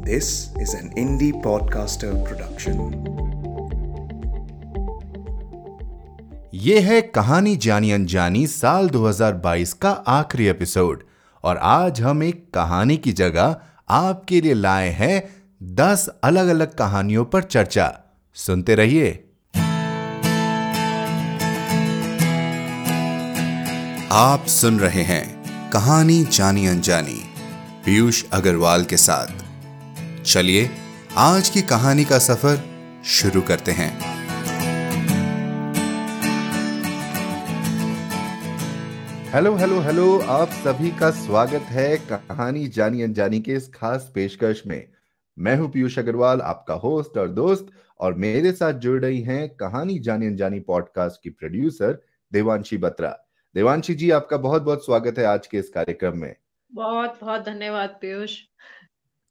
This is an indie podcaster production. ये है कहानी जानी अनजानी साल 2022 का आखिरी एपिसोड। और आज हम एक कहानी की जगह आपके लिए लाए हैं दस अलग अलग कहानियों पर चर्चा। सुनते रहिए। आप सुन रहे हैं कहानी जानी अनजानी पीयूष अग्रवाल के साथ। चलिए आज की कहानी का सफ़र शुरू करते हैं। हेलो हेलो हेलो आप सभी का स्वागत है कहानी जानी अनजानी के इस खास पेशकश में। मैं हूँ पीयूष अग्रवाल आपका होस्ट और दोस्त और मेरे साथ जुड़ रही हैं कहानी जानी अनजानी पॉडकास्ट की प्रोड्यूसर देवांशी बत्रा। देवांशी जी आपका बहुत बहुत स्वागत है आज के इस कार्यक्रम में। बहुत बहुत धन्यवाद पीयूष।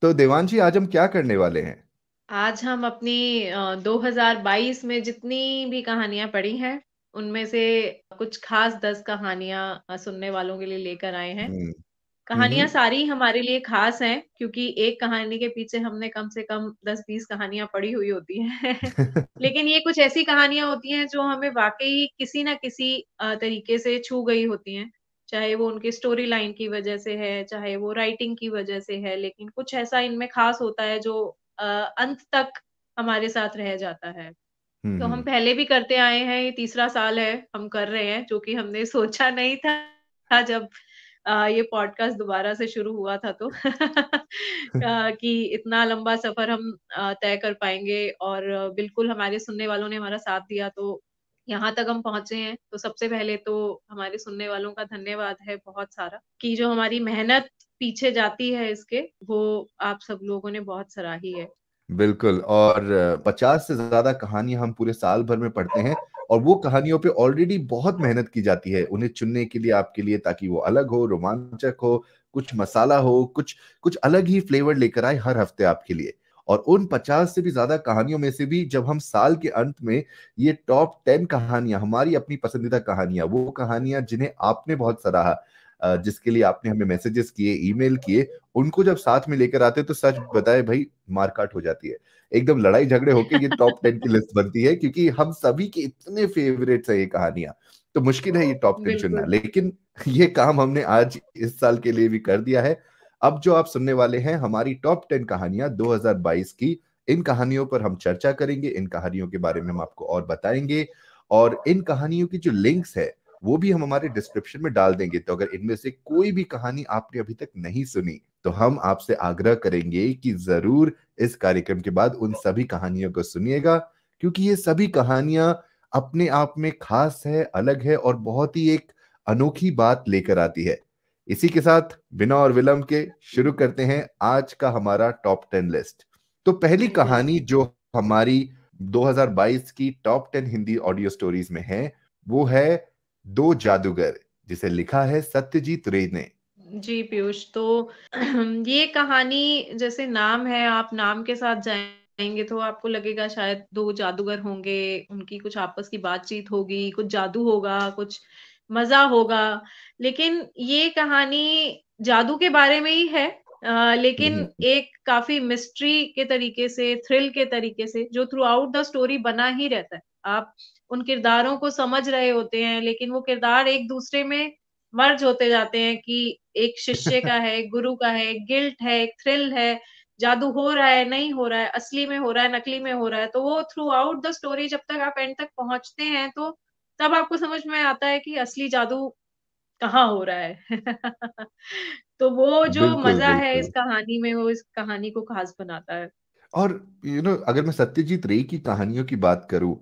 तो देवांशी आज हम क्या करने वाले हैं? आज हम अपनी अ, 2022 में जितनी भी कहानियाँ पढ़ी हैं उनमें से कुछ खास दस कहानियाँ सुनने वालों के लिए लेकर आए हैं। हम्म, कहानियाँ हम्म। सारी हमारे लिए खास हैं क्योंकि एक कहानी के पीछे हमने कम से कम दस बीस कहानियाँ पढ़ी हुई होती हैं। लेकिन ये कुछ ऐसी कहानियाँ होती हैं जो हमें वाकई किसी ना किसी अ, तरीके से छू गई होती हैं। चाहे वो उनकी स्टोरी लाइन की वजह से है चाहे वो राइटिंग की वजह से है लेकिन कुछ ऐसा इनमें खास होता है जो अ, अंत तक हमारे साथ रह जाता है। तो हम हम्म। पहले भी करते आए हैं ये तीसरा साल है हम कर रहे हैं जो कि हमने सोचा नहीं था जब अ, ये पॉडकास्ट दोबारा से शुरू हुआ था तो। अ, कि इतना लंबा सफ़र हम तय कर पाएँगे और बिल्कुल हमारे सुनने वालों ने हमारा साथ दिया तो यहाँ तक हम पहुँचे हैं तो सबसे पहले तो हमारे सुनने वालों का धन्यवाद है बहुत सारा कि जो हमारी मेहनत पीछे जाती है इसके, वो आप सब लोगों ने बहुत सराही है। बिल्कुल, और पचास से ज़्यादा कहानियाँ हम पूरे साल भर में पढ़ते हैं, और वो कहानियों पे ऑलरेडी बहुत मेहनत की जाती है, उन्हें चुनने के लिए, आपके लिए, ताकि वो अलग हो, रोमांचक हो, कुछ मसाला हो, कुछ कुछ अलग ही फ्लेवर लेकर आए हर हफ़्ते आपके लिए। और उन पचास से भी ज़्यादा कहानियों में से भी जब हम साल के अंत में ये टॉप टेन कहानियाँ हमारी अपनी पसंदीदा कहानियाँ वो कहानियाँ जिन्हें आपने बहुत सराहा जिसके लिए आपने हमें मैसेजेस किए ईमेल किए उनको जब साथ में लेकर आते तो सच बताए भाई मारकाट हो जाती है। एकदम लड़ाई झगड़े होके ये टॉप टेन की लिस्ट बनती है क्योंकि हम सभी के इतने फेवरेट्स है ये कहानियाँ। तो मुश्किल है ये टॉप टेन चुनना लेकिन ये काम हमने आज इस साल के लिए भी कर दिया है। अब जो आप सुनने वाले हैं, हमारी टॉप टेन कहानियाँ 2022 की, इन कहानियों पर हम चर्चा करेंगे, इन कहानियों के बारे में हम आपको और बताएँगे, और इन कहानियों की जो लिंक्स है, वो भी हम हमारे डिस्क्रिप्शन में डाल देंगे। तो अगर इनमें से कोई भी कहानी आपने अभी तक नहीं सुनी तो हम आपसे आग्रह करेंगे कि ज़रूर इस कार्यक्रम के बाद उन सभी कहानियों को सुनिएगा, क्योंकि ये सभी कहानियाँ अपने आप में खास है, अलग है, और बहुत ही एक अनोखी बात लेकर आती है। इसी के साथ बिना और विलंब के शुरू करते हैं आज का हमारा टॉप टेन लिस्ट तो पहली कहानी जो हमारी 2022 की top ten Hindi audio stories में है वो है दो जादूगर जिसे लिखा है सत्यजीत रे ने। जी पीयूष तो ये कहानी जैसे नाम है आप नाम के साथ जाएँगे तो आपको लगेगा शायद दो जादूगर होंगे उनकी कुछ आपस की बातचीत होगी कुछ जादू होगा कुछ मज़ा होगा लेकिन ये कहानी जादू के बारे में ही है अ, लेकिन हम्म, एक काफ़ी मिस्ट्री के तरीके से थ्रिल के तरीके से जो थ्रू आउट द स्टोरी बना ही रहता है आप उन किरदारों को समझ रहे होते हैं लेकिन वो किरदार एक दूसरे में मर्ज होते जाते हैं कि एक शिष्य का है, एक गुरु का है, एक गिल्ट है, एक थ्रिल है, जादू हो रहा है, नहीं हो रहा है, असली में हो रहा है, नकली में हो रहा है। तो वो थ्रू आउट द स्टोरी जब तक आप एंड तक पहुँचते हैं तो तब आपको समझ में आता है कि असली जादू कहाँ हो रहा है। तो वो जो बिल्कुल मज़ा है इस कहानी में वो इस कहानी को ख़ास बनाता है। और यू you नो know, अगर मैं सत्यजीत रे की कहानियों की बात करूँ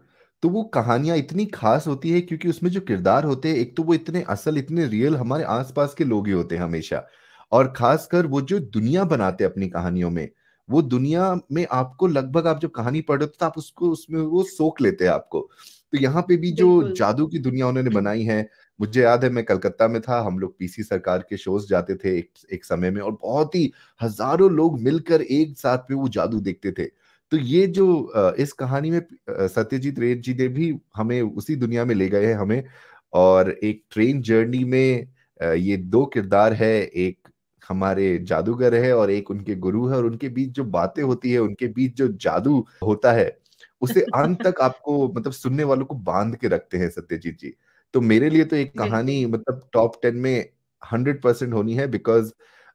तो वो कहानियाँ इतनी खास होती है क्योंकि उसमें जो किरदार होते हैं एक तो वो इतने असल इतने रियल हमारे आसपास के लोग ही होते हैं हमेशा और खासकर वो जो दुनिया बनाते हैं अपनी कहानियों में वो दुनिया में आपको लगभग आप जब कहानी पढ़ते हो तो आप उसको उसमें वो सोख लेते हैं आपको तो यहाँ पे भी जो जादू की दुनिया उन्होंने बनाई है मुझे याद है मैं कलकत्ता में था हम लोग पीसी सरकार के शोज़ जाते थे एक एक समय में और बहुत ही हज़ारों लोग मिलकर एक साथ में वो जादू देखते थे। तो ये जो इस कहानी में सत्यजीत रे जी ने भी हमें उसी दुनिया में ले गए हैं हमें और एक ट्रेन जर्नी में ये दो किरदार है एक हमारे जादूगर है और एक उनके गुरु है और उनके बीच जो बातें होती है उनके बीच जो जादू होता है उसे अंत तक आपको मतलब सुनने वालों को बाँध के रखते हैं सत्यजीत जी। तो मेरे लिए तो एक कहानी मतलब टॉप टेन में हंड्रेड परसेंट होनी है बिकॉज़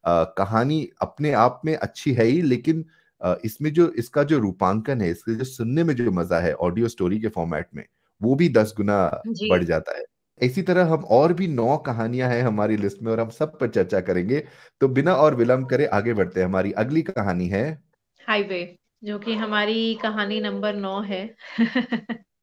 कहानी अपने आप में अच्छी है ही लेकिन uh, इसमें जो इसका जो रूपांकन है इसके जो सुनने में जो मज़ा है ऑडियो स्टोरी के फॉर्मेट में वो भी दस गुना बढ़ जाता है। इसी तरह हम और भी नौ कहानियाँ हैं हमारी लिस्ट में और हम सब पर चर्चा करेंगे। तो बिना और विलंब करे आगे बढ़ते हैं हमारी अगली कहानी है हाईवे। जो कि हमारी कहानी नंबर नौ है।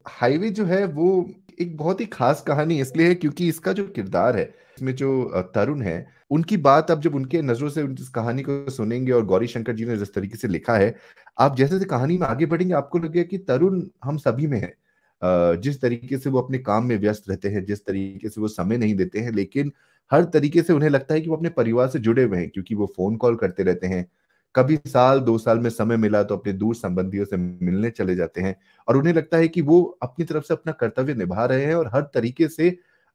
हाईवे जो है वो एक बहुत ही खास कहानी इसलिए है क्योंकि इसका जो किरदार है, इसमें जो तरुण है, उनकी बात अब जब उनके नज़रों से इस कहानी को सुनेंगे और गौरी शंकर जी ने जिस तरीके से लिखा है, आप जैसे जैसे कहानी में आगे बढ़ेंगे, आपको लगेगा कि तरुण हम सभी में है। जिस तरीके से वो अपने काम में व्यस्त रहते हैं, जिस तरीके से वो समय नहीं देते हैं, लेकिन हर तरीके से उन्हें लगता है कि वो अपने परिवार से जुड़े हुए हैं, क्योंकि वो फ़ोन कॉल करते रहते हैं कभी साल दो साल में समय मिला तो अपने दूर संबंधियों से मिलने चले जाते हैं और उन्हें लगता है कि वो अपनी तरफ़ से अपना कर्तव्य निभा रहे हैं और हर तरीके से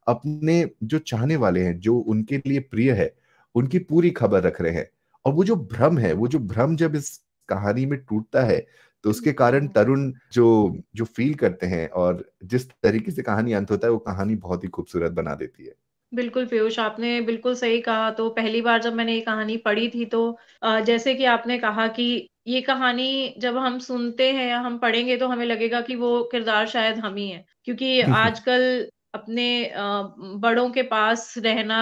अपने जो चाहने वाले हैं जो उनके लिए प्रिय है उनकी पूरी खबर रख रहे हैं। और वो जो भ्रम है वो जो भ्रम जब इस कहानी में टूटता है तो उसके कारण तरुण जो जो फील करते हैं और जिस तरीके से कहानी अंत होता है वो कहानी बहुत ही खूबसूरत बना देती है। बिल्कुल पीयूष आपने बिल्कुल सही कहा। तो पहली बार जब मैंने ये कहानी पढ़ी थी तो जैसे कि आपने कहा कि ये कहानी जब हम सुनते हैं या हम पढ़ेंगे तो हमें लगेगा कि वो किरदार शायद हम ही है। क्योंकि आजकल अपने बड़ों के पास रहना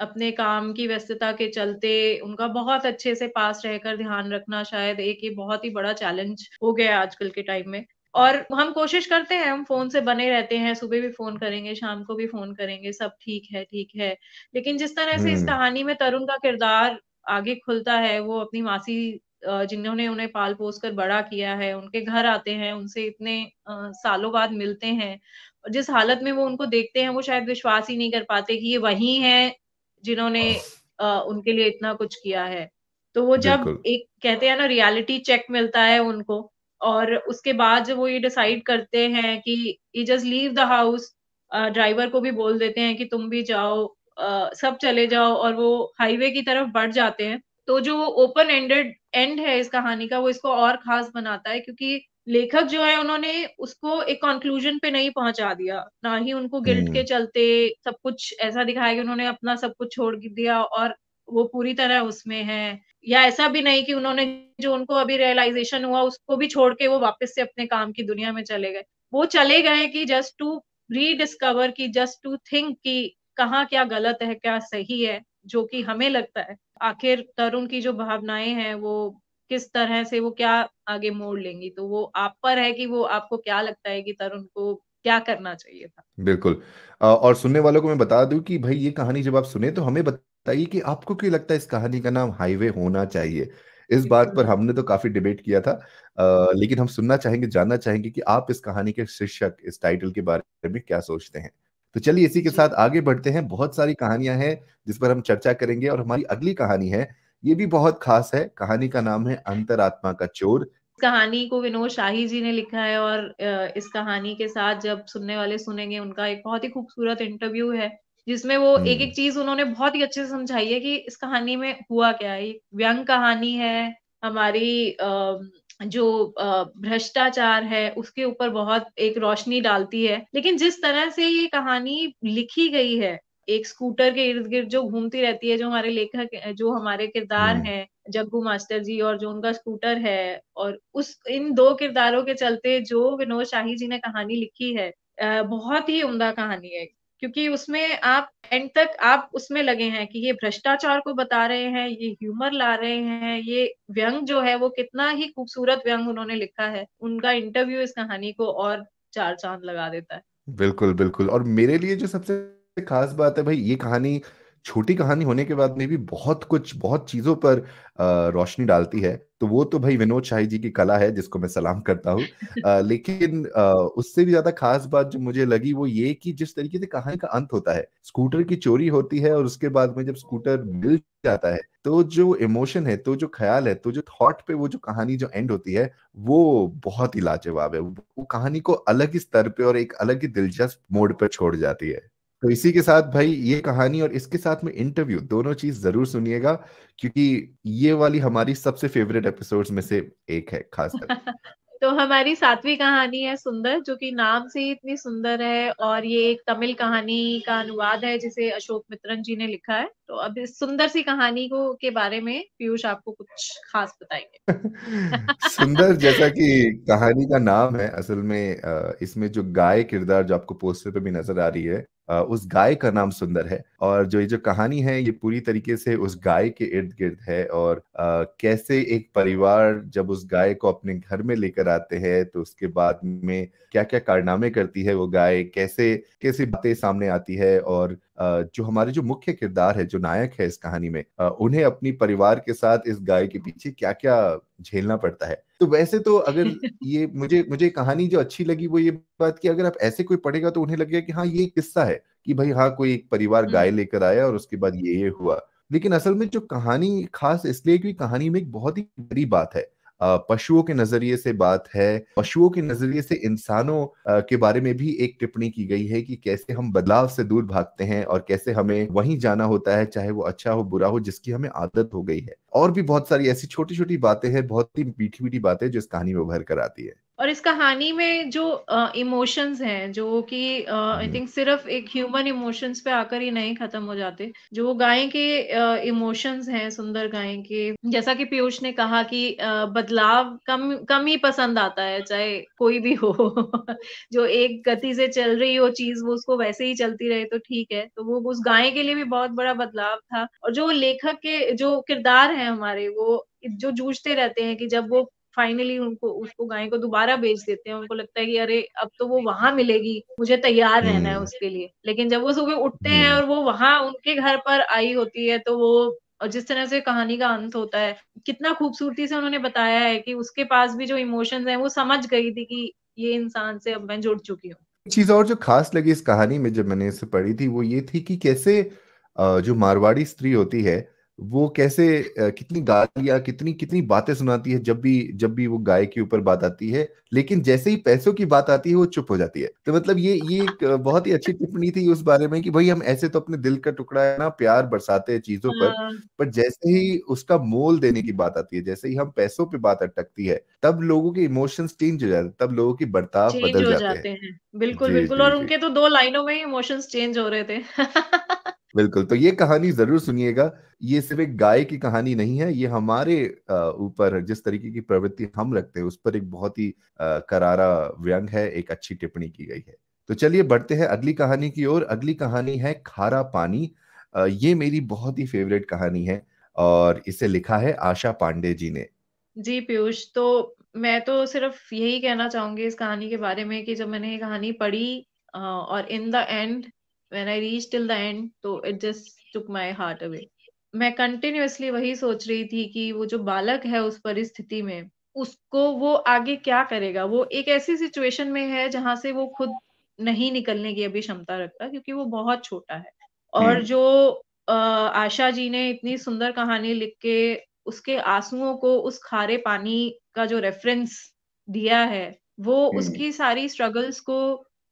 अपने काम की व्यस्तता के चलते उनका बहुत अच्छे से पास रहकर ध्यान रखना शायद एक ये बहुत ही बड़ा चैलेंज हो गया आजकल के टाइम में। और हम कोशिश करते हैं हम फ़ोन से बने रहते हैं सुबह भी फ़ोन करेंगे शाम को भी फ़ोन करेंगे सब ठीक है ठीक है। लेकिन जिस तरह से इस हम्म। कहानी में तरुण का किरदार आगे खुलता है वो अपनी मासी जिन्होंने उन्हें पाल पोस कर बड़ा किया है उनके घर आते हैं उनसे इतने सालों बाद मिलते हैं और जिस हालत में वो उनको देखते हैं वो शायद विश्वास ही नहीं कर पाते कि ये वही है जिन्होंने उनके लिए इतना कुछ किया है। तो वो जब एक कहते हैं ना रियलिटी चेक मिलता है उनको और उसके बाद जब वो ये डिसाइड करते हैं कि ये just leave the house driver को भी बोल देते हैं कि तुम भी जाओ uh, सब चले जाओ और वो हाईवे की तरफ़ बढ़ जाते हैं। तो जो ओपन एंडेड एंड है इस कहानी का वो इसको और खास बनाता है क्योंकि लेखक जो है उन्होंने उसको एक कंक्लूजन पे नहीं पहुँचा दिया। ना ही उनको गिल्ट के चलते सब कुछ ऐसा दिखाया कि उन्होंने अपना सब कुछ छोड़ दिया और वो पूरी तरह उसमें है। या ऐसा भी नहीं कि उन्होंने जो उनको अभी रियलाइजेशन हुआ, उसको भी छोड़ के वो वापस से अपने काम की दुनिया में चले गए। वो चले गए कि जस्ट टू रीडिस्कवर की जस्ट टू थिंक कि कहाँ क्या गलत है, क्या सही है, जो कि हमें लगता है। आखिर तरुण की जो भावनाएँ हैं, वो किस तरह से, वो क्या आगे मोड़ लेंगी? तो वो आप पर है कि वो आपको क्या लगता है कि तरुण को क्या करना चाहिए था? बिल्कुल। और सुनने वालों को मैं बता दूँ कि भाई ये कहानी जब आप सुने तो हमें बताइए कि आपको क्यों लगता है इस कहानी का नाम हाईवे होना चाहिए? इस बात पर हमने तो काफ़ी डिबेट किया था। आ, लेकिन हम सुनना चाहेंगे जानना चाहेंगे कि आप इस कहानी के शीर्षक इस टाइटल के बारे में क्या सोचते हैं। तो चलिए इसी के साथ आगे बढ़ते हैं। बहुत सारी कहानियाँ हैं जिस पर हम चर्चा करेंगे और हमारी अगली कहानी है। ये भी बहुत खास है। कहानी का नाम है अंतरात्मा का चोर। कहानी को विनोद शाही जी ने लिखा है और इस कहानी के साथ जब सुनने वाले सुनेंगे उनका एक बहुत ही खूबसूरत इंटरव्यू है जिसमें वो एक एक हम्म। चीज़ उन्होंने बहुत ही अच्छे से समझाई है कि इस कहानी में हुआ क्या है व्यंग कहानी है हमारी जो भ्रष्टाचार है उसके ऊपर बहुत एक रोशनी डालती है लेकिन जिस तरह से ये कहानी लिखी गई है एक स्कूटर के इर्द गिर्द जो घूमती रहती है जो हमारे लेखक जो हमारे किरदार हम्म। हैं जग्गू मास्टर जी और जो उनका स्कूटर है और उस इन दो किरदारों के चलते जो विनोद शाही जी ने कहानी लिखी है बहुत ही उम्दा कहानी है क्योंकि उसमें आप एंड तक आप उसमें लगे हैं कि ये भ्रष्टाचार को बता रहे हैं ये ह्यूमर ला रहे हैं ये व्यंग जो है वो कितना ही खूबसूरत व्यंग उन्होंने लिखा है उनका इंटरव्यू इस कहानी को और चार चाँद लगा देता है बिल्कुल बिल्कुल और मेरे लिए जो सबसे खास बात है भाई ये कहानी छोटी कहानी होने के बाद में भी बहुत कुछ बहुत चीज़ों पर रोशनी डालती है। तो वो तो भाई विनोद शाही जी की कला है जिसको मैं सलाम करता हूँ। लेकिन आ, उससे भी ज़्यादा खास बात जो मुझे लगी वो ये कि जिस तरीके से कहानी का अंत होता है स्कूटर की चोरी होती है और उसके बाद में जब स्कूटर मिल जाता है तो जो इमोशन है तो जो ख्याल है तो जो थॉट पे वो जो कहानी जो एंड होती है वो बहुत ही लाजवाब है। वो कहानी को अलग ही स्तर पे और एक अलग ही दिलचस्प मोड पर छोड़ जाती है। तो इसी के साथ भाई ये कहानी और इसके साथ में इंटरव्यू दोनों चीज़ ज़रूर सुनिएगा क्योंकि ये वाली हमारी सबसे फेवरेट एपिसोड्स में से एक है खासकर। तो हमारी सातवीं कहानी है सुंदर जो कि नाम से ही इतनी सुंदर है और ये एक तमिल कहानी का अनुवाद है जिसे अशोक मित्रन जी ने लिखा है। तो अब इस सुंदर सी कहानी को के बारे में पीयूष आपको कुछ खास बताएँगे। सुंदर जैसा कि कहानी का नाम है असल में इसमें जो गाय किरदार जो आपको पोस्टर पे भी नज़र आ रही है उस गाय का नाम सुंदर है और जो ये जो कहानी है ये पूरी तरीके से उस गाय के इर्द गिर्द है और आ, कैसे एक परिवार जब उस गाय को अपने घर में लेकर आते हैं तो उसके बाद में क्या क्या कारनामे करती है वो गाय कैसे कैसी बातें सामने आती है और जो हमारे जो मुख्य किरदार है जो नायक है इस कहानी में उन्हें अपनी परिवार के साथ इस गाय के पीछे क्या क्या झेलना पड़ता है तो वैसे तो अगर ये मुझे मुझे कहानी जो अच्छी लगी वो ये बात कि अगर आप ऐसे कोई पढ़ेगा तो उन्हें लगेगा कि हाँ ये किस्सा है कि भाई हाँ कोई एक परिवार गाय हम्म। लेकर आया और उसके बाद ये ये हुआ लेकिन असल में जो कहानी खास इसलिए क्योंकि कहानी में एक बहुत ही बड़ी बात है पशुओं के नज़रिए से बात है। पशुओं के नज़रिए से इंसानों के बारे में भी एक टिप्पणी की गई है कि कैसे हम बदलाव से दूर भागते हैं और कैसे हमें वहीं जाना होता है, चाहे वो अच्छा हो, बुरा हो, जिसकी हमें आदत हो गई है। और भी बहुत सारी ऐसी छोटी छोटी बातें हैं, बहुत ही मीठी मीठी बातें जो इस कहानी में उभर कर आती है। और इस कहानी में जो इमोशंस uh, हैं जो कि आई थिंक सिर्फ़ एक ह्यूमन इमोशंस पे आकर ही नहीं खत्म हो जाते। जो गाय के इमोशंस uh, हैं सुंदर गाय के जैसा कि पीयूष ने कहा कि uh, बदलाव कम कम ही पसंद आता है चाहे कोई भी हो। जो एक गति से चल रही हो चीज़ वो उसको वैसे ही चलती रहे तो ठीक है। तो वो उस गाय के लिए भी बहुत बड़ा बदलाव था। और जो लेखक के जो किरदार है हमारे वो जो जूझते रहते हैं कि जब वो फाइनली उनको उसको गाय को दोबारा बेच देते हैं उनको लगता है कि अरे अब तो वो वहाँ मिलेगी मुझे तैयार रहना है हम्म। उसके लिए लेकिन जब वो सुबह उठते हैं हम्म। और वो वहाँ उनके घर पर आई होती है तो वो और जिस तरह से कहानी का अंत होता है कितना खूबसूरती से उन्होंने बताया है कि उसके पास भी जो इमोशंस हैं वो समझ गई थी कि ये इंसान से अब मैं जुड़ चुकी हूँ चीज़ और जो खास लगी इस कहानी में जब मैंने इसे पढ़ी थी वो ये थी कि कैसे जो मारवाड़ी स्त्री होती है वो कैसे कितनी गालियाँ कितनी कितनी बातें सुनाती है जब भी जब भी वो गाय के ऊपर बात आती है लेकिन जैसे ही पैसों की बात आती है वो चुप हो जाती है। तो मतलब ये ये एक बहुत ही अच्छी टिप्पणी थी उस बारे में कि भाई हम ऐसे तो अपने दिल का टुकड़ा है ना प्यार बरसाते हैं चीज़ों पर हाँ। पर जैसे ही उसका मोल देने की बात आती है जैसे ही हम पैसों पर बात अटकती है तब लोगों के इमोशंस चेंज हो जाते हैं तब लोगों की बर्ताव बदल जाते, जाते हैं। बिल्कुल बिल्कुल और उनके तो दो लाइनों में ही इमोशंस चेंज हो रहे थे। बिल्कुल तो ये कहानी ज़रूर सुनिएगा। ये सिर्फ़ एक गाय की कहानी नहीं है, ये हमारे ऊपर जिस तरीके की प्रवृत्ति हम रखते हैं, उस पर एक बहुत ही करारा व्यंग है, एक अच्छी टिप्पणी की गई है। तो चलिए बढ़ते हैं अगली कहानी की ओर। अगली कहानी है खारा पानी। ये मेरी बहुत ही फेवरेट कहानी है और इसे लिखा है आशा पांडे जी ने। जी, पीयूष तो मैं तो सिर्फ़ यही कहना चाहूँगी इस कहानी के बारे में कि जब मैंने ये कहानी पढ़ी और in the end when I reached till the end तो it just took my heart away मैं कंटिन्यूअसली वही सोच रही थी कि वो जो बालक है उस परिस्थिति में उसको वो आगे क्या करेगा वो एक ऐसी सिचुएशन में है जहाँ से वो खुद नहीं निकलने की अभी क्षमता रखता क्योंकि वो बहुत छोटा है और हम्म। जो आशा जी ने इतनी सुंदर कहानी लिख के उसके आंसुओं को उस खारे पानी का जो रेफरेंस दिया है वो हम्म। उसकी सारी स्ट्रगल्स को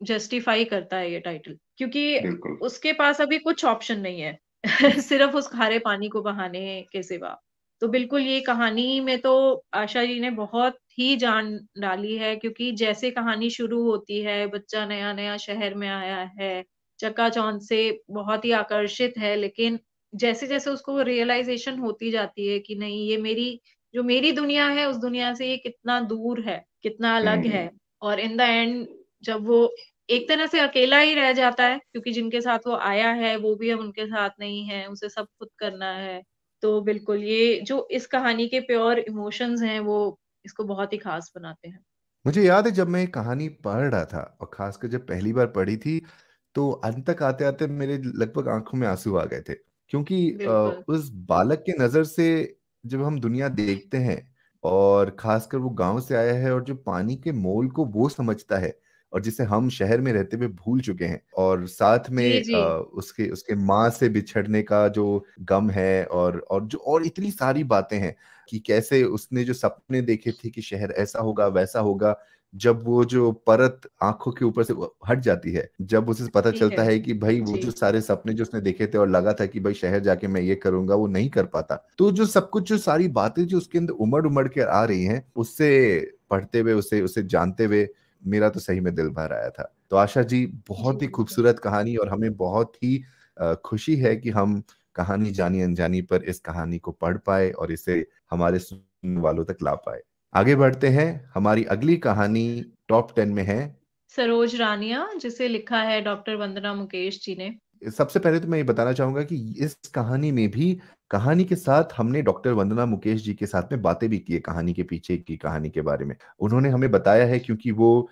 जस्टिफाई करता है ये टाइटल क्योंकि उसके पास अभी कुछ ऑप्शन नहीं है। सिर्फ़ उस खारे पानी को बहाने के सिवा। तो बिल्कुल ये कहानी में तो आशा जी ने बहुत ही जान डाली है क्योंकि जैसे कहानी शुरू होती है बच्चा नया नया शहर में आया है चकाचौंध से बहुत ही आकर्षित है लेकिन जैसे जैसे उसको रियलाइजेशन होती जाती है कि नहीं ये मेरी जो मेरी दुनिया है उस दुनिया से ये कितना दूर है कितना अलग हम्म। है। और इन द एंड जब वो एक तरह से अकेला ही रह जाता है क्योंकि जिनके साथ वो आया है वो भी अब उनके साथ नहीं है उसे सब खुद करना है। तो बिल्कुल ये जो इस कहानी के प्योर इमोशंस हैं वो इसको बहुत ही खास बनाते हैं। मुझे याद है जब मैं कहानी पढ़ रहा था और खासकर जब पहली बार पढ़ी थी तो अंत तक आते आते मेरे लगभग आँखों में आँसू आ गए थे। क्योंकि उस बालक के नज़र से जब हम दुनिया देखते हैं और खासकर वो गाँव से आया है और जो पानी के मोल को वो समझता है और जिसे हम शहर में रहते हुए भूल चुके हैं। और साथ में जी जी। आ, उसके उसके माँ से बिछड़ने का जो गम है और और जो और इतनी सारी बातें हैं कि कैसे उसने जो सपने देखे थे कि शहर ऐसा होगा वैसा होगा जब वो जो परत आँखों के ऊपर से हट जाती है जब उसे पता चलता है। है कि भाई वो जो। सारे सपने जो उसने देखे थे और लगा था कि भाई शहर जाके मैं ये करूँगा वो नहीं कर पाता। तो जो सब कुछ जो सारी बातें जो उसके अंदर उमड़ उमड़ के आ रही हैं उससे पढ़ते हुए उसे उसे जानते हुए मेरा तो सही में दिल भर आया था। तो आशा जी बहुत ही खूबसूरत कहानी और हमें बहुत ही खुशी है कि हम कहानी जानी अनजानी पर इस कहानी को पढ़ पाए और इसे हमारे सुनने वालों तक ला पाए। आगे बढ़ते हैं। हमारी अगली कहानी टॉप टेन में है। सरोज रानिया जिसे लिखा है डॉक्टर वंदना मुकेश जी ने। सबसे पहले तो मैं ये बताना चाहूँगा कि इस कहानी में भी, कहानी के साथ हमने डॉक्टर वंदना मुकेश जी के साथ में बातें भी की है, कहानी के पीछे की कहानी के बारे में। उन्होंने हमें बताया है क्योंकि वो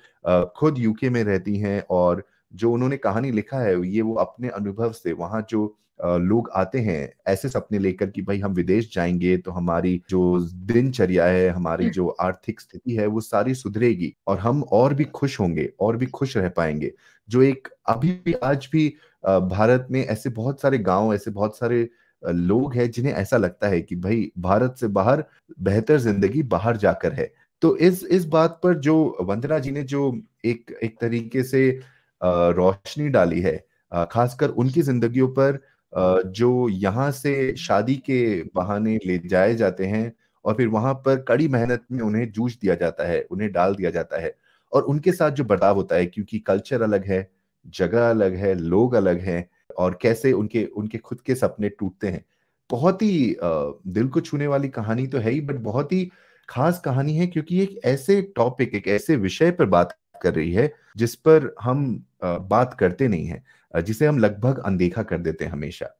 खुद यूके में रहती हैं और जो उन्होंने कहानी लिखा है, ये वो अपने अनुभव से, वहाँ जो लोग आते हैं ऐसे सपने लेकर कि भाई हम विदेश जाएँगे तो हमारी जो दिनचर्या है हमारी जो आर्थिक स्थिति है वो सारी सुधरेगी और हम और भी खुश होंगे और भी खुश रह पाएँगे। जो एक अभी भी आज भी भारत में ऐसे बहुत सारे गाँव ऐसे बहुत सारे लोग हैं जिन्हें ऐसा लगता है कि भाई भारत से बाहर बेहतर ज़िंदगी बाहर जाकर है। तो इस इस बात पर जो वंदना जी ने जो एक एक तरीके से रोशनी डाली है खासकर उनकी जिंदगियों पर जो यहाँ से शादी के बहाने ले जाए जाते हैं और फिर वहाँ पर कड़ी मेहनत में उन्हें जूझ दिया जाता है, उन्हें डाल दिया जाता है और उनके साथ जो बर्ताव होता है क्योंकि कल्चर अलग है, जगह अलग है, लोग अलग हैं और कैसे उनके उनके खुद के सपने टूटते हैं। बहुत ही दिल को छूने वाली कहानी तो है ही, बट बहुत ही खास कहानी है क्योंकि एक ऐसे टॉपिक एक ऐसे विषय पर बात कर रही है जिस पर हम बात करते नहीं है जिसे हम लगभग अनदेखा कर देते हैं हमेशा।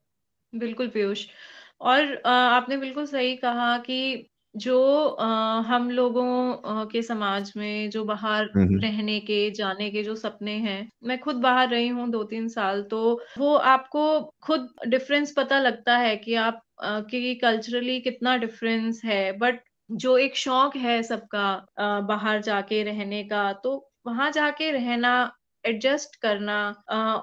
बिल्कुल पीयूष। और आपने बिल्कुल सही कहा कि जो हम लोगों के समाज में जो बाहर रहने के जाने के जो सपने हैं मैं खुद बाहर रही हूँ दो तीन साल तो वो आपको खुद डिफरेंस पता लगता है कि आप कि कल्चरली कितना डिफरेंस है बट जो एक शौक है सबका बाहर जाके रहने का तो वहाँ जाके रहना एडजस्ट करना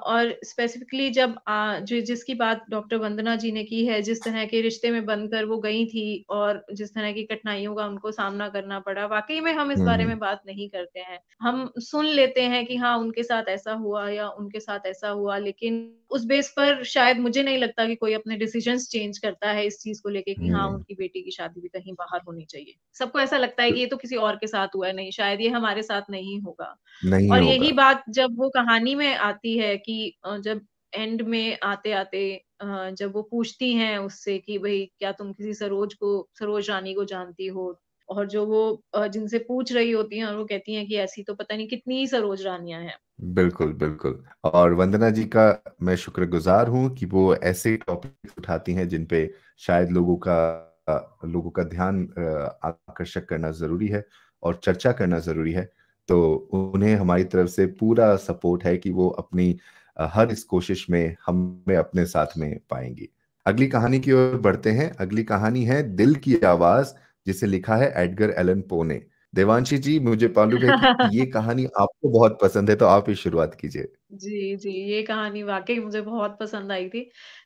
और स्पेसिफिकली जब जो जिसकी बात डॉक्टर वंदना जी ने की है जिस तरह के रिश्ते में बनकर वो गई थी और जिस तरह की कठिनाइयों का उनको सामना करना पड़ा वाकई में हम इस बारे हम्म। में बात नहीं करते हैं। हम सुन लेते हैं कि हाँ उनके साथ ऐसा हुआ या उनके साथ ऐसा हुआ लेकिन उस बेस पर शायद मुझे नहीं लगता कि कोई अपने डिसीजंस चेंज करता है इस चीज़ को लेके कि हाँ हम्म। उनकी बेटी की शादी भी कहीं बाहर होनी चाहिए। सबको ऐसा लगता है कि ये तो किसी और के साथ हुआ है नहीं शायद ये हमारे साथ नहीं होगा। नहीं और यही बात जब वो कहानी में आती है कि जब एंड में आते आते जब वो पूछती हैं उससे कि भाई क्या तुम किसी सरोज को सरोज रानी को जानती हो? और जो वो जिनसे पूछ रही होती हैं और वो कहती हैं कि ऐसी तो पता नहीं कितनी सरोज रानियाँ हैं। बिल्कुल बिल्कुल। और वंदना जी का मैं शुक्रगुजार हूँ कि वो ऐसे टॉपिक उठाती हैं जिन पे शायद लोगों का लोगों का ध्यान आकर्षक करना ज़रूरी है और चर्चा करना ज़रूरी है। तो उन्हें हमारी तरफ़ से पूरा सपोर्ट है कि वो अपनी हर इस कोशिश में हमें अपने साथ में पाएँगी। अगली कहानी की ओर बढ़ते हैं। अगली कहानी है दिल की आवाज़। जिसे लिखा है एडगर एलन पो ने देवांशी जी मुझे मालूम है ये कहानी आपको बहुत पसंद है तो आप ही शुरुआत कीजिए जी, जी, ये कहानी वाक़ई मुझे बहुत पसंद आई थी,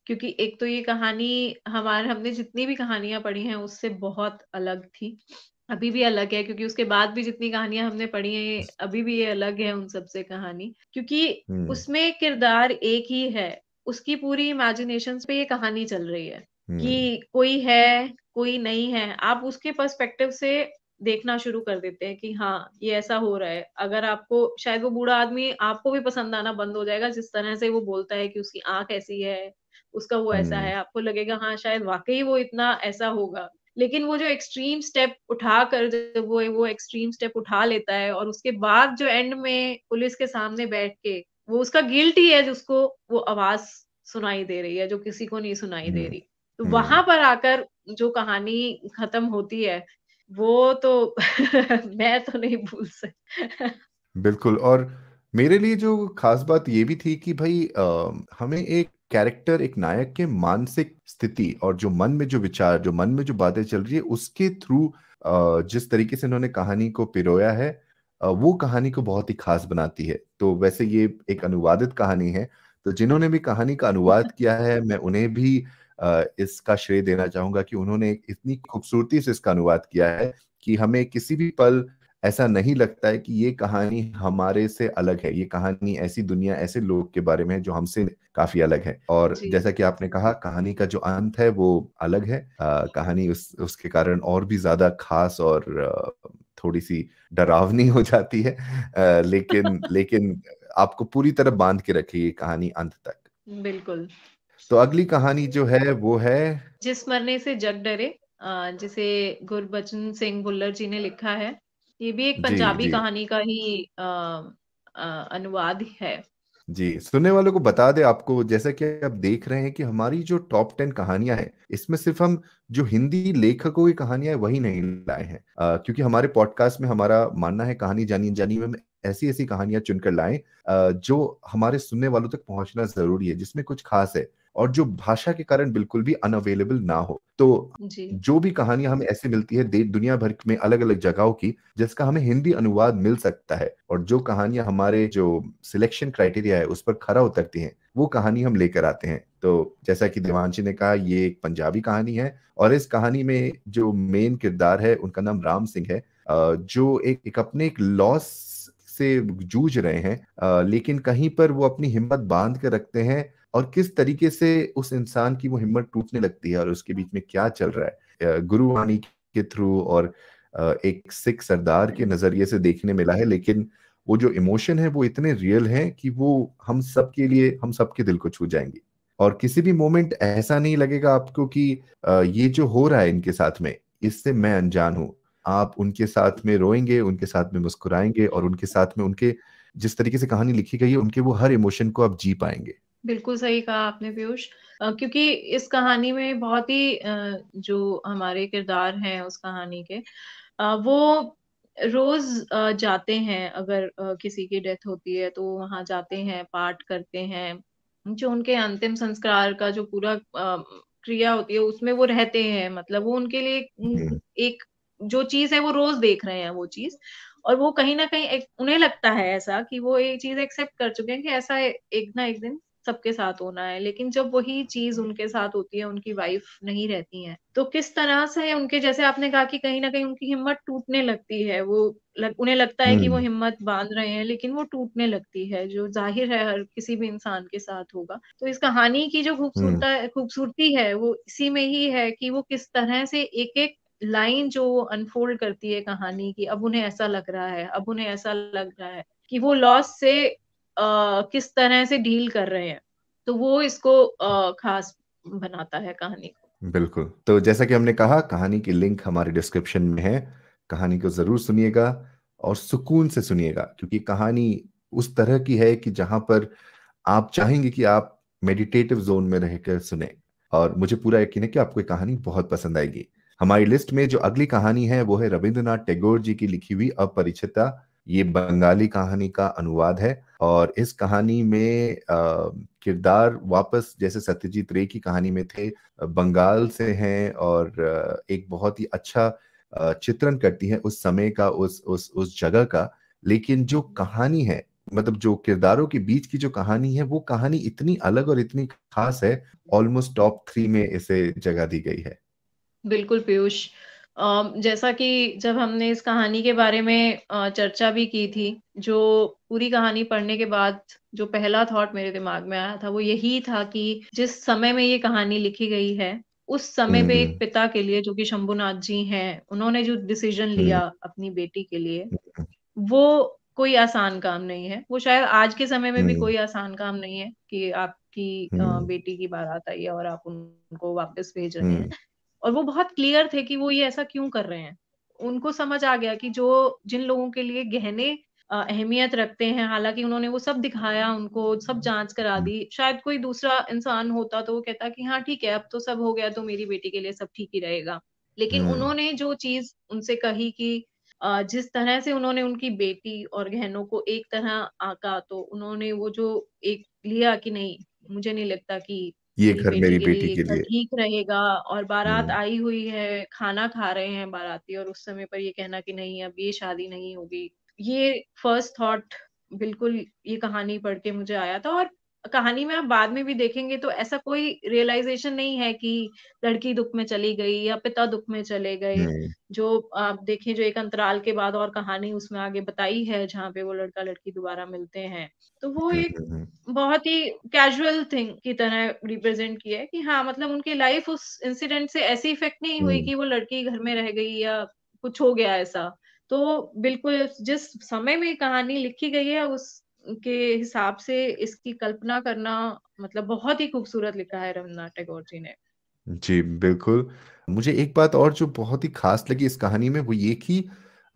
क्योंकि एक तो ये कहानी हमारे हमने जितनी भी कहानियाँ पढ़ी हैं उससे बहुत अलग थी। अभी भी अलग है क्योंकि उसके बाद भी जितनी कहानियाँ हमने पढ़ी हैं, अभी भी ये अलग है उन सबसे कहानी। क्योंकि हम्म उसमें किरदार एक ही है, उसकी पूरी इमेजिनेशन पे ये कहानी चल रही है, हम्म कि कोई है, कोई नहीं है। आप उसके पर्सपेक्टिव से देखना शुरू कर देते हैं कि हाँ, ये ऐसा हो रहा है। अगर आपको शायद वो बूढ़ा आदमी आपको भी पसंद आना बंद हो जाएगा जिस तरह से वो बोलता है कि उसकी आँख ऐसी है, उसका वो ऐसा हम्म है। आपको लगेगा हाँ, शायद वाक़ई वो इतना ऐसा होगा। लेकिन वो जो एक्सट्रीम स्टेप उठाकर जब वो वो एक्सट्रीम स्टेप उठा लेता है और उसके बाद जो एंड में पुलिस के सामने बैठ के वो उसका गिल्ट ही है जिसको वो आवाज़ सुनाई दे रही है, जो किसी को नहीं सुनाई दे हम्म रही। तो वहाँ हम्म पर आकर जो कहानी खत्म होती है वो तो मैं तो नहीं भूल सकती। बिल्कुल और मेरे लिए जो खास बात ये भी थी कि भाई अ, हमें एक कैरेक्टर एक नायक के मानसिक स्थिति और जो मन में जो विचार जो मन में जो बातें चल रही है उसके थ्रू जिस तरीके से इन्होंने कहानी को पिरोया है वो कहानी को बहुत ही खास बनाती है। तो वैसे ये एक अनुवादित कहानी है तो जिन्होंने भी कहानी का अनुवाद किया है मैं उन्हें भी इसका श्रेय देना चाहूँगा कि उन्होंने इतनी खूबसूरती से इसका अनुवाद किया है कि हमें किसी भी पल ऐसा नहीं लगता है कि ये कहानी हमारे से अलग है। ये कहानी ऐसी दुनिया ऐसे लोग के बारे में है जो हमसे काफ़ी अलग है। और जैसा कि आपने कहा कहानी का जो अंत है वो अलग है। आ, कहानी उस उसके कारण और भी ज़्यादा खास और थोड़ी सी डरावनी हो जाती है। आ, लेकिन लेकिन आपको पूरी तरह बाँध के रखे ये कहानी अंत तक। बिल्कुल। तो अगली कहानी जो है वो है जिस मरने से जग डरे जिसे गुरबचन सिंह बुल्लर जी ने लिखा है ये भी एक पंजाबी कहानी का ही अनुवाद है। जी सुनने वालों को बता दे आपको जैसा कि आप देख रहे हैं कि हमारी जो टॉप टेन कहानियाँ हैं इसमें सिर्फ़ हम जो हिंदी लेखकों की कहानियाँ वही नहीं लाए हैं। क्योंकि हमारे पॉडकास्ट में हमारा मानना है कहानी जानी जानी में ऐसी ऐसी कहानियाँ चुनकर लाएँ जो हमारे सुनने वालों तक पहुँचना ज़रूरी है जिसमें कुछ खास है। और जो भाषा के कारण बिल्कुल भी अनअवेलेबल ना हो। तो जो। भी कहानियाँ हमें ऐसे मिलती है दुनिया भर में अलग अलग जगहों की जिसका हमें हिंदी अनुवाद मिल सकता है और जो कहानियाँ हमारे जो सिलेक्शन क्राइटेरिया है उस पर खरा उतरती हैं वो कहानी हम लेकर आते हैं। तो जैसा कि देवांशी ने कहा ये एक पंजाबी कहानी है और इस कहानी में जो मेन किरदार है उनका नाम राम सिंह है। जो एक, एक अपने एक लॉस से जूझ रहे हैं लेकिन कहीं पर वो अपनी हिम्मत बाँध कर रखते हैं और किस तरीके से उस इंसान की वो हिम्मत टूटने लगती है और उसके बीच में क्या चल रहा है? गुरुवाणी के थ्रू और एक सिख सरदार के नज़रिए से देखने मिला है, लेकिन वो जो इमोशन है वो इतने रियल हैं कि वो हम सब के लिए, हम सबके दिल को छू जाएँगे। और किसी भी मोमेंट ऐसा नहीं लगेगा आपको कि ये जो हो रहा है इनके साथ में, इससे मैं अनजान हूँ। आप उनके साथ में रोएँगे, उनके साथ में मुस्कुराएँगे और उनके साथ में उनके जिस तरीके से कहानी लिखी गई है, उनके वो हर इमोशन को आप जी पाएँगे। बिल्कुल सही कहा आपने पीयूष। क्योंकि इस कहानी में बहुत ही जो हमारे किरदार हैं उस कहानी के वो रोज जाते हैं अगर किसी की डेथ होती है तो वहाँ जाते हैं पाठ करते हैं। जो उनके अंतिम संस्कार का जो पूरा क्रिया होती है उसमें वो रहते हैं। मतलब वो उनके लिए हम्म। एक जो चीज़ है वो रोज देख रहे हैं वो चीज़। और वो कहीं ना कहीं उन्हें लगता है ऐसा कि वो एक चीज़ एक्सेप्ट कर चुके हैं कि ऐसा एक ना एक दिन सबके साथ होना है लेकिन जब वही चीज़ उनके साथ होती है उनकी वाइफ नहीं रहती है तो किस तरह से उनके जैसे आपने कहा कि कहीं ना कहीं उनकी हिम्मत टूटने लगती है वो लग, उन्हें लगता है कि वो हम्म। हिम्मत बाँध रहे हैं लेकिन वो टूटने लगती है जो ज़ाहिर है हर किसी भी इंसान के साथ होगा तो इस कहानी की जो खूबसूरता हम्म। खूबसूरती है वो इसी में ही है कि वो किस तरह से एक एक लाइन जो अनफोल्ड करती है कहानी की अब उन्हें ऐसा लग रहा है अब उन्हें ऐसा लग रहा है कि वो लॉस से किस तरह से डील कर रहे हैं तो वो इसको आ, खास बनाता है कहानी को। बिल्कुल। तो जैसा कि हमने कहा कहानी की लिंक हमारे डिस्क्रिप्शन में है। कहानी को ज़रूर सुनिएगा और सुकून से सुनिएगा क्योंकि कहानी उस तरह की है कि जहाँ पर आप चाहेंगे कि आप मेडिटेटिव जोन में रहकर सुने। और मुझे पूरा यकीन है कि आपको कहानी बहुत पसंद आएगी। हमारी लिस्ट में जो अगली कहानी है वो है रविंद्रनाथ टैगोर जी की लिखी हुई अपरिचिता। ये बंगाली कहानी का अनुवाद है। और इस कहानी में किरदार वापस जैसे सत्यजीत रे की कहानी में थे, बंगाल से हैं और एक बहुत ही अच्छा चित्रण करती है उस समय का, उस उस उस जगह का। लेकिन जो कहानी है मतलब जो किरदारों के बीच की जो कहानी है, वो कहानी इतनी अलग और इतनी खास है ऑलमोस्ट टॉप थ्री में इसे जगह दी गई है। बिल्कुल, पीयूष। जैसा कि जब हमने इस कहानी के बारे में चर्चा भी की थी जो पूरी कहानी पढ़ने के बाद जो पहला थॉट मेरे दिमाग में आया था वो यही था कि जिस समय में ये कहानी लिखी गई है उस समय पे एक हम्म। पिता के लिए जो कि शंभुनाथ जी हैं उन्होंने जो डिसीज़न हम्म। लिया अपनी बेटी के लिए हम्म। वो कोई आसान काम नहीं है वो शायद आज के समय में भी कोई आसान काम नहीं है कि आपकी बेटी की बारात आई है और आप उनको वापस भेज रहे हैं और वो बहुत क्लियर थे कि वो ये ऐसा क्यों कर रहे हैं। उनको समझ आ गया कि जो जिन लोगों के लिए गहने अहमियत रखते हैं हालाँकि उन्होंने वो सब दिखाया उनको सब जाँच करा दी। शायद कोई दूसरा इंसान होता तो वो कहता कि हाँ ठीक है अब तो सब हो गया तो मेरी बेटी के लिए सब ठीक ही रहेगा। लेकिन हम्म। उन्होंने जो चीज़ उनसे कही कि जिस तरह से उन्होंने उनकी बेटी और गहनों को एक तरह आका तो उन्होंने वो जो एक लिया कि नहीं मुझे नहीं लगता कि ये घर मेरी बेटी के लिए ठीक रहेगा और बारात हम्म। आई हुई है खाना खा रहे हैं बाराती और उस समय पर ये कहना कि नहीं अब ये शादी नहीं होगी ये फ़र्स्ट थॉट बिल्कुल ये कहानी पढ़ के मुझे आया था और कहानी में आप बाद में भी देखेंगे तो ऐसा कोई रियलाइजेशन नहीं है कि लड़की दुख में चली गई या पिता दुख में चले गए। जो आप देखें जो एक अंतराल के बाद और कहानी उसमें आगे बताई है जहाँ पे वो लड़का लड़की दोबारा मिलते हैं। तो वो हम्म एक हम्म, हम्म, बहुत ही कैजुअल थिंग की तरह रिप्रेजेंट किया है कि हाँ मतलब उनकी लाइफ उस इंसिडेंट से ऐसी इफ़ेक्ट नहीं हुई कि वो लड़की घर में रह गई या कुछ हो गया ऐसा। तो बिल्कुल जिस समय में कहानी लिखी गई है उस के हिसाब से इसकी कल्पना करना मतलब बहुत ही खूबसूरत लिखा है रवीन्द्रनाथ टैगोर जी ने। जी, बिल्कुल। मुझे एक बात और जो बहुत ही खास लगी इस कहानी में, वो ये कि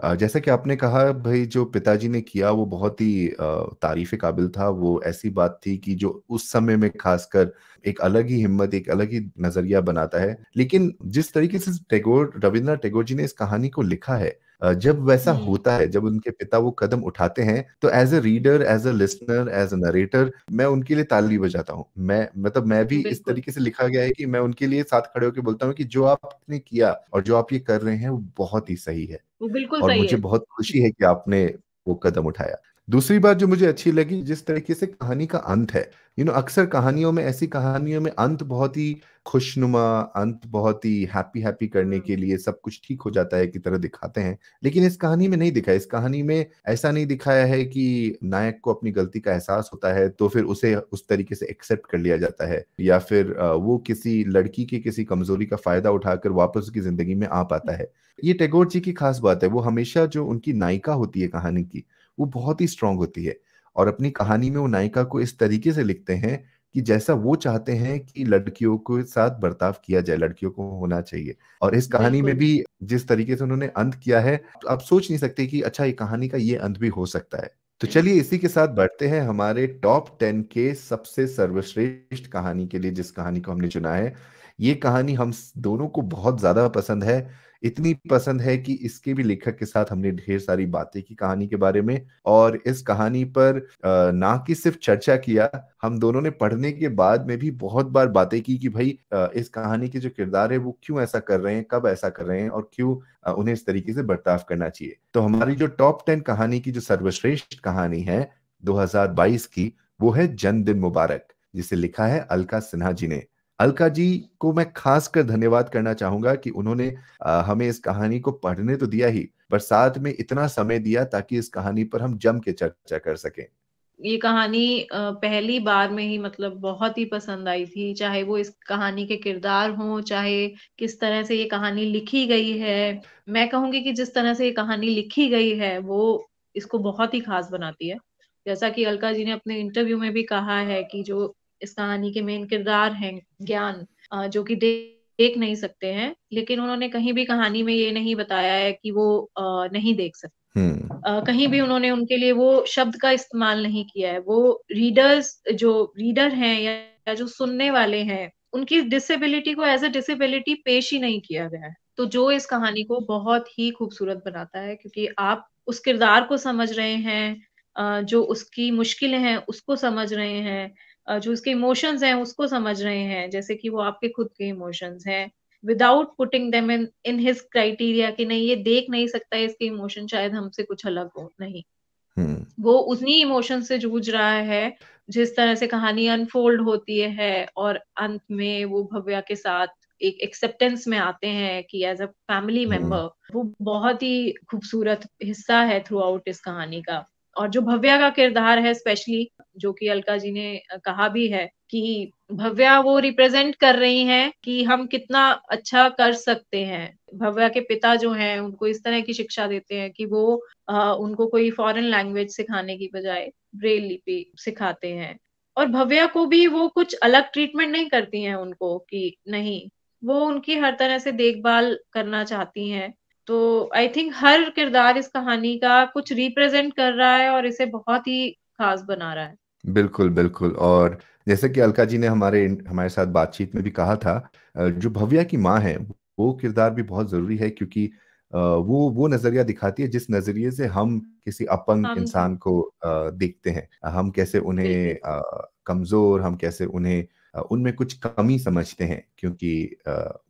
जैसा कि आपने कहा, भाई जो पिताजी ने किया, वो बहुत ही तारीफ़ काबिल था। वो ऐसी बात थी कि जो उस समय में खासकर एक अलग ही हिम्मत, एक अलग ही नज़रिया बनाता है। लेकिन जिस तरीके से टैगोर, रविंद्रनाथ टैगोर जी ने इस कहानी को लिखा है जब वैसा होता है जब उनके पिता वो कदम उठाते हैं तो as a reader as a listener as a narrator मैं उनके लिए ताली बजाता हूँ। मैं मतलब मैं भी इस तरीके से लिखा गया है कि मैं उनके लिए साथ खड़े होकर बोलता हूँ कि जो आपने किया और जो आप ये कर रहे हैं वो बहुत ही सही है बिल्कुल और सही मुझे है। बहुत खुशी है कि आपने वो कदम उठाया। दूसरी बात जो मुझे अच्छी लगी जिस तरीके से कहानी का अंत है। यू नो अक्सर कहानियों में ऐसी कहानियों में अंत बहुत ही खुशनुमा अंत बहुत ही हैप्पी हैप्पी करने के हम्म। लिए सब कुछ ठीक हो जाता है की तरह दिखाते हैं। लेकिन इस कहानी में नहीं दिखाया इस कहानी में ऐसा नहीं दिखाया है कि नायक को अपनी गलती का एहसास होता है तो फिर उसे उस तरीके से एक्सेप्ट कर लिया जाता है। या फिर वो किसी लड़की की किसी कमज़ोरी का फ़ायदा उठाकर वापस उसकी ज़िंदगी में आ पाता है। ये टैगोर जी की खास बात है। वो हमेशा जो उनकी नायिका होती है कहानी की वो बहुत ही स्ट्रांग होती है। और अपनी कहानी में वो नायिका को इस तरीके से लिखते हैं कि जैसा वो चाहते हैं कि लड़कियों के साथ बर्ताव किया जाए लड़कियों को होना चाहिए। और इस कहानी में भी जिस तरीके से उन्होंने अंत किया है तो आप सोच नहीं सकते कि अच्छा ये कहानी का ये अंत भी हो सकता है। तो चलिए इसी के साथ बढ़ते हैं हमारे टॉप टेन के सबसे सर्वश्रेष्ठ कहानी के लिए जिस कहानी को हमने चुना है। ये कहानी हम दोनों को बहुत ज़्यादा पसंद है। इतनी पसंद है कि इसके भी लेखक के साथ हमने ढेर सारी बातें की कहानी के बारे में और इस कहानी पर ना कि सिर्फ़ चर्चा किया, हम दोनों ने पढ़ने के बाद में भी बहुत बार बातें की कि भाई इस कहानी के जो किरदार है वो क्यों ऐसा कर रहे हैं, कब ऐसा कर रहे हैं और क्यों उन्हें इस तरीके से बर्ताव करना चाहिए। तो हमारी जो टॉप टेन कहानी की जो सर्वश्रेष्ठ कहानी है 2022 की, वो है जन्मदिन मुबारक, जिसे लिखा है अलका सिन्हा जी ने। अलका जी को मैं खास कर धन्यवाद करना चाहूँगा कि उन्होंने अ, हमें इस कहानी को पढ़ने तो दिया ही पर साथ में इतना समय दिया ताकि इस कहानी पर हम जम के चर्चा कर सकें। ये कहानी पहली बार में ही मतलब बहुत ही पसंद आई थी चाहे वो इस कहानी के किरदार हों चाहे किस तरह से ये कहानी लिखी गई है। मैं कहूँगी कि जिस तरह से ये कहानी लिखी गई है वो इसको बहुत ही खास बनाती है। जैसा कि अलका जी ने अपने इंटरव्यू में भी कहा है कि जो इस कहानी के मेन किरदार हैं ज्ञान जो कि देख देख नहीं सकते हैं लेकिन उन्होंने कहीं भी कहानी में ये नहीं बताया है कि वो नहीं देख सकते हम्म। कहीं भी उन्होंने उनके लिए वो शब्द का इस्तेमाल नहीं किया है। वो रीडर्स जो रीडर हैं या, जो सुनने वाले हैं उनकी डिसेबिलिटी को एज अ डिसेबिलिटी पेश ही नहीं किया गया है। तो जो इस कहानी को बहुत ही खूबसूरत बनाता है क्योंकि आप उस किरदार को समझ रहे हैं जो उसकी मुश्किलें हैं उसको समझ रहे हैं जो उसके इमोशंस हैं उसको समझ रहे हैं जैसे कि वो आपके खुद के इमोशंस हैं। Without putting them in in his criteria कि नहीं ये देख नहीं सकता है इसके इमोशन शायद हमसे कुछ अलग हो नहीं। हम्म। वो उन्हीं इमोशन से जूझ रहा है जिस तरह से कहानी अनफोल्ड होती है और अंत में वो भव्या के साथ एक एक्सेप्टेंस में आते हैं कि एज अ फैमिली मेंबर वो बहुत ही खूबसूरत हिस्सा है थ्रू आउट इस कहानी का। और जो भव्या का किरदार है स्पेशली जो कि अलका जी ने कहा भी है कि भव्या वो रिप्रेजेंट कर रही हैं कि हम कितना अच्छा कर सकते हैं। भव्या के पिता जो हैं उनको इस तरह की शिक्षा देते हैं कि वो आ, उनको कोई फॉरेन लैंग्वेज सिखाने की बजाय ब्रेल लिपि सिखाते हैं। और भव्या को भी वो कुछ अलग ट्रीटमेंट नहीं करती हैं उनको कि नहीं वो उनकी हर तरह से देखभाल करना चाहती हैं। तो आई थिंक हर किरदार इस कहानी का कुछ रिप्रेजेंट कर रहा है और इसे बहुत ही खास बना रहा है। बिल्कुल बिल्कुल। और जैसे कि अलका जी ने हमारे हमारे साथ बातचीत में भी कहा था अ, जो भव्या की माँ है वो किरदार भी बहुत ज़रूरी है क्योंकि अ, वो वो नज़रिया दिखाती है जिस नज़रिए से हम किसी अपंग हम इंसान को अ, देखते हैं। हम कैसे उन्हें अ, कमज़ोर हम कैसे उन्हें उनमें कुछ कमी समझते हैं क्योंकि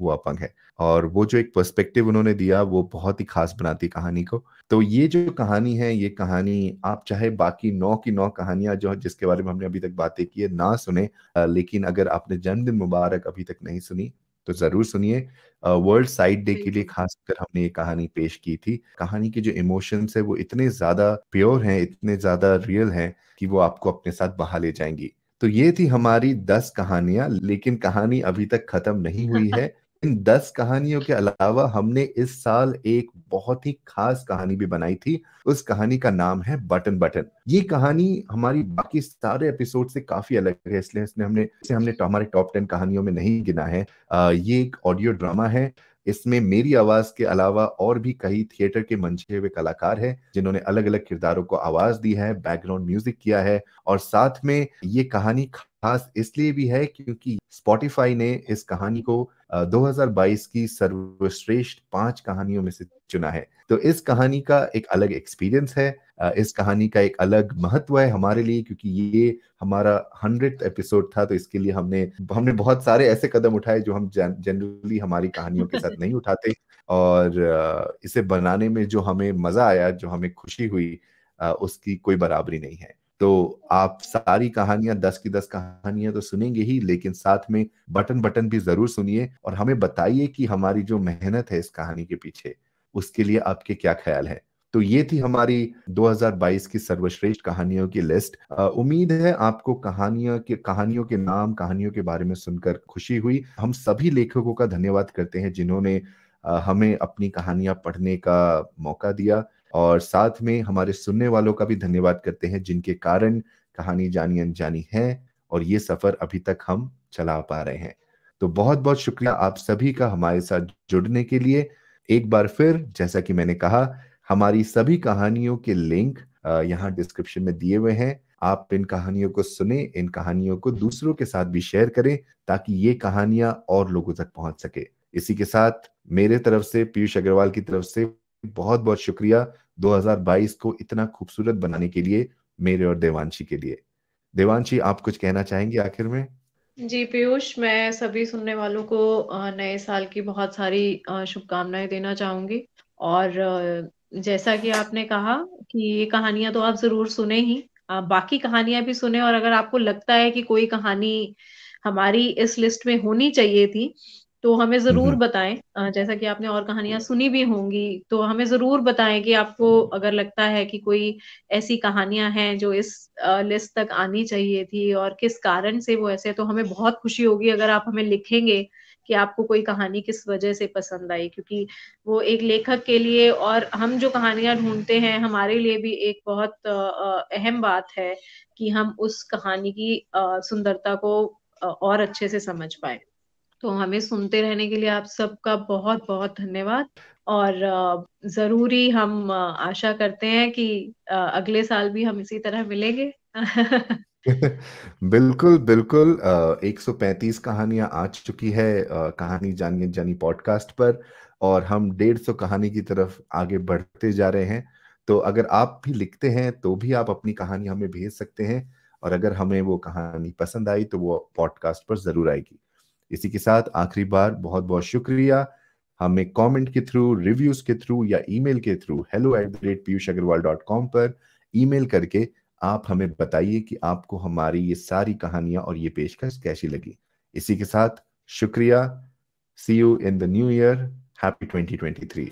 वो अपंग है। और वो जो एक पर्सपेक्टिव उन्होंने दिया वो बहुत ही खास बनाती कहानी को। तो ये जो कहानी है ये कहानी आप चाहे बाकी नौ की नौ कहानियाँ जो जिसके बारे में हमने अभी तक बातें की है ना सुने लेकिन अगर आपने जन्मदिन मुबारक अभी तक नहीं सुनी तो ज़रूर सुनिए। वर्ल्ड साइड डे के लिए खासकर हमने ये कहानी पेश की थी। कहानी के जो इमोशंस है वो इतने ज़्यादा प्योर हैं इतने ज़्यादा रियल हैं कि वो आपको अपने साथ बहा ले जाएँगी। तो ये थी हमारी दस कहानियाँ लेकिन कहानी अभी तक खत्म नहीं हुई है। इन दस कहानियों के अलावा हमने इस साल एक बहुत ही खास कहानी भी बनाई थी। उस कहानी का नाम है बटन बटन। ये कहानी हमारी बाकी सारे एपिसोड से काफ़ी अलग है इसलिए इसने हमने इसे हमने हमारे टॉप टेन कहानियों में नहीं गिना है। आ, ये एक ऑडियो ड्रामा है। इसमें मेरी आवाज़ के अलावा और भी कई थिएटर के मंचे हुए कलाकार हैं, जिन्होंने अलग अलग किरदारों को आवाज़ दी है बैकग्राउंड म्यूज़िक किया है और साथ में ये कहानी खास इसलिए भी है क्योंकि स्पॉटिफाई ने इस कहानी को 2022 की सर्वश्रेष्ठ पाँच कहानियों में से चुना है। तो इस कहानी का एक अलग एक्सपीरियंस है इस कहानी का एक अलग महत्व है हमारे लिए क्योंकि ये हमारा हंड्रेड एपिसोड था तो इसके लिए हमने हमने बहुत सारे ऐसे कदम उठाए जो हम जनरली हमारी कहानियों के साथ नहीं उठाते और इसे बनाने में जो हमें मज़ा आया जो हमें खुशी हुई उसकी कोई बराबरी नहीं है। तो आप सारी कहानियाँ, दस की दस कहानियाँ तो सुनेंगे ही, लेकिन साथ में बटन बटन भी ज़रूर सुनिए और हमें बताइए कि हमारी जो मेहनत है इस कहानी के पीछे, उसके लिए आपके क्या ख्याल है? तो ये थी हमारी 2022 की सर्वश्रेष्ठ कहानियों की लिस्ट। उम्मीद है आपको कहानियों के कहानियों के नाम, कहानियों के बारे में सुनकर खुशी हुई। हम सभी लेखकों का धन्यवाद करते हैं जिन्होंने हमें अपनी कहानियाँ पढ़ने का मौका दिया। और साथ में हमारे सुनने वालों का भी धन्यवाद करते हैं, जिनके कारण कहानी जानी अनजानी है और ये सफ़र अभी तक हम चला पा रहे हैं। तो बहुत बहुत शुक्रिया आप सभी का हमारे साथ जुड़ने के लिए। एक बार फिर, जैसा कि मैंने कहा, हमारी सभी कहानियों के लिंक यहाँ डिस्क्रिप्शन में दिए हुए हैं। आप इन कहानियों को सुने, इन कहानियों को दूसरों के साथ भी शेयर करें, ताकि ये कहानियाँ और लोगों तक पहुँच सके। इसी के साथ, मेरे तरफ़ से, पीयूष अग्रवाल की तरफ़ से बहुत बहुत शुक्रिया। 2022 को इतना खूबसूरत बनाने के लिए मेरे और देवांशी के लिए। देवांशी, आप कुछ कहना चाहेंगे आखिर में? जी, पीयूष, मैं सभी सुनने वालों को नए साल की बहुत सारी शुभकामनाएँ देना चाहूँगी। और जैसा कि आपने कहा कि ये कहानियाँ तो आप ज़रूर सुने ही बाकी कहानियाँ भी सुने और अगर आपको लगता है कि कोई कहानी हमारी इस लिस्ट में होनी चाहिए थी तो हमें ज़रूर बताएँ। जैसा कि आपने और कहानियाँ सुनी भी होंगी तो हमें ज़रूर बताएँ कि आपको अगर लगता है कि कोई ऐसी कहानियाँ हैं जो इस लिस्ट तक आनी चाहिए थी और किस कारण से वो ऐसे तो हमें बहुत खुशी होगी अगर आप हमें लिखेंगे कि आपको कोई कहानी किस वजह से पसंद आई। क्योंकि वो एक लेखक के लिए और हम जो कहानियाँ ढूंढते हैं हमारे लिए भी एक बहुत अहम बात है कि हम उस कहानी की सुंदरता को और अच्छे से समझ पाए। तो हमें सुनते रहने के लिए आप सबका बहुत बहुत धन्यवाद। और ज़रूरी हम आशा करते हैं कि अगले साल भी हम इसी तरह मिलेंगे। बिल्कुल बिल्कुल 135 कहानियाँ आ चुकी है कहानी जानिए जानी पॉडकास्ट पर, और हम डेढ़ सौ कहानी की तरफ़ आगे बढ़ते जा रहे हैं। तो अगर आप भी लिखते हैं तो भी आप अपनी कहानी हमें भेज सकते हैं, और अगर हमें वो कहानी पसंद आई तो वो पॉडकास्ट पर ज़रूर आएगी। इसी के साथ आखिरी बार बहुत बहुत शुक्रिया। हमें कमेंट के थ्रू रिव्यूज़ के थ्रू या ईमेल के through hello at the rate Piyush Agrawal dot com पर ईमेल करके आप हमें बताइए कि आपको हमारी ये सारी कहानियाँ और ये पेशकश कैसी लगी। इसी के साथ शुक्रिया। See you in the new year happy 2023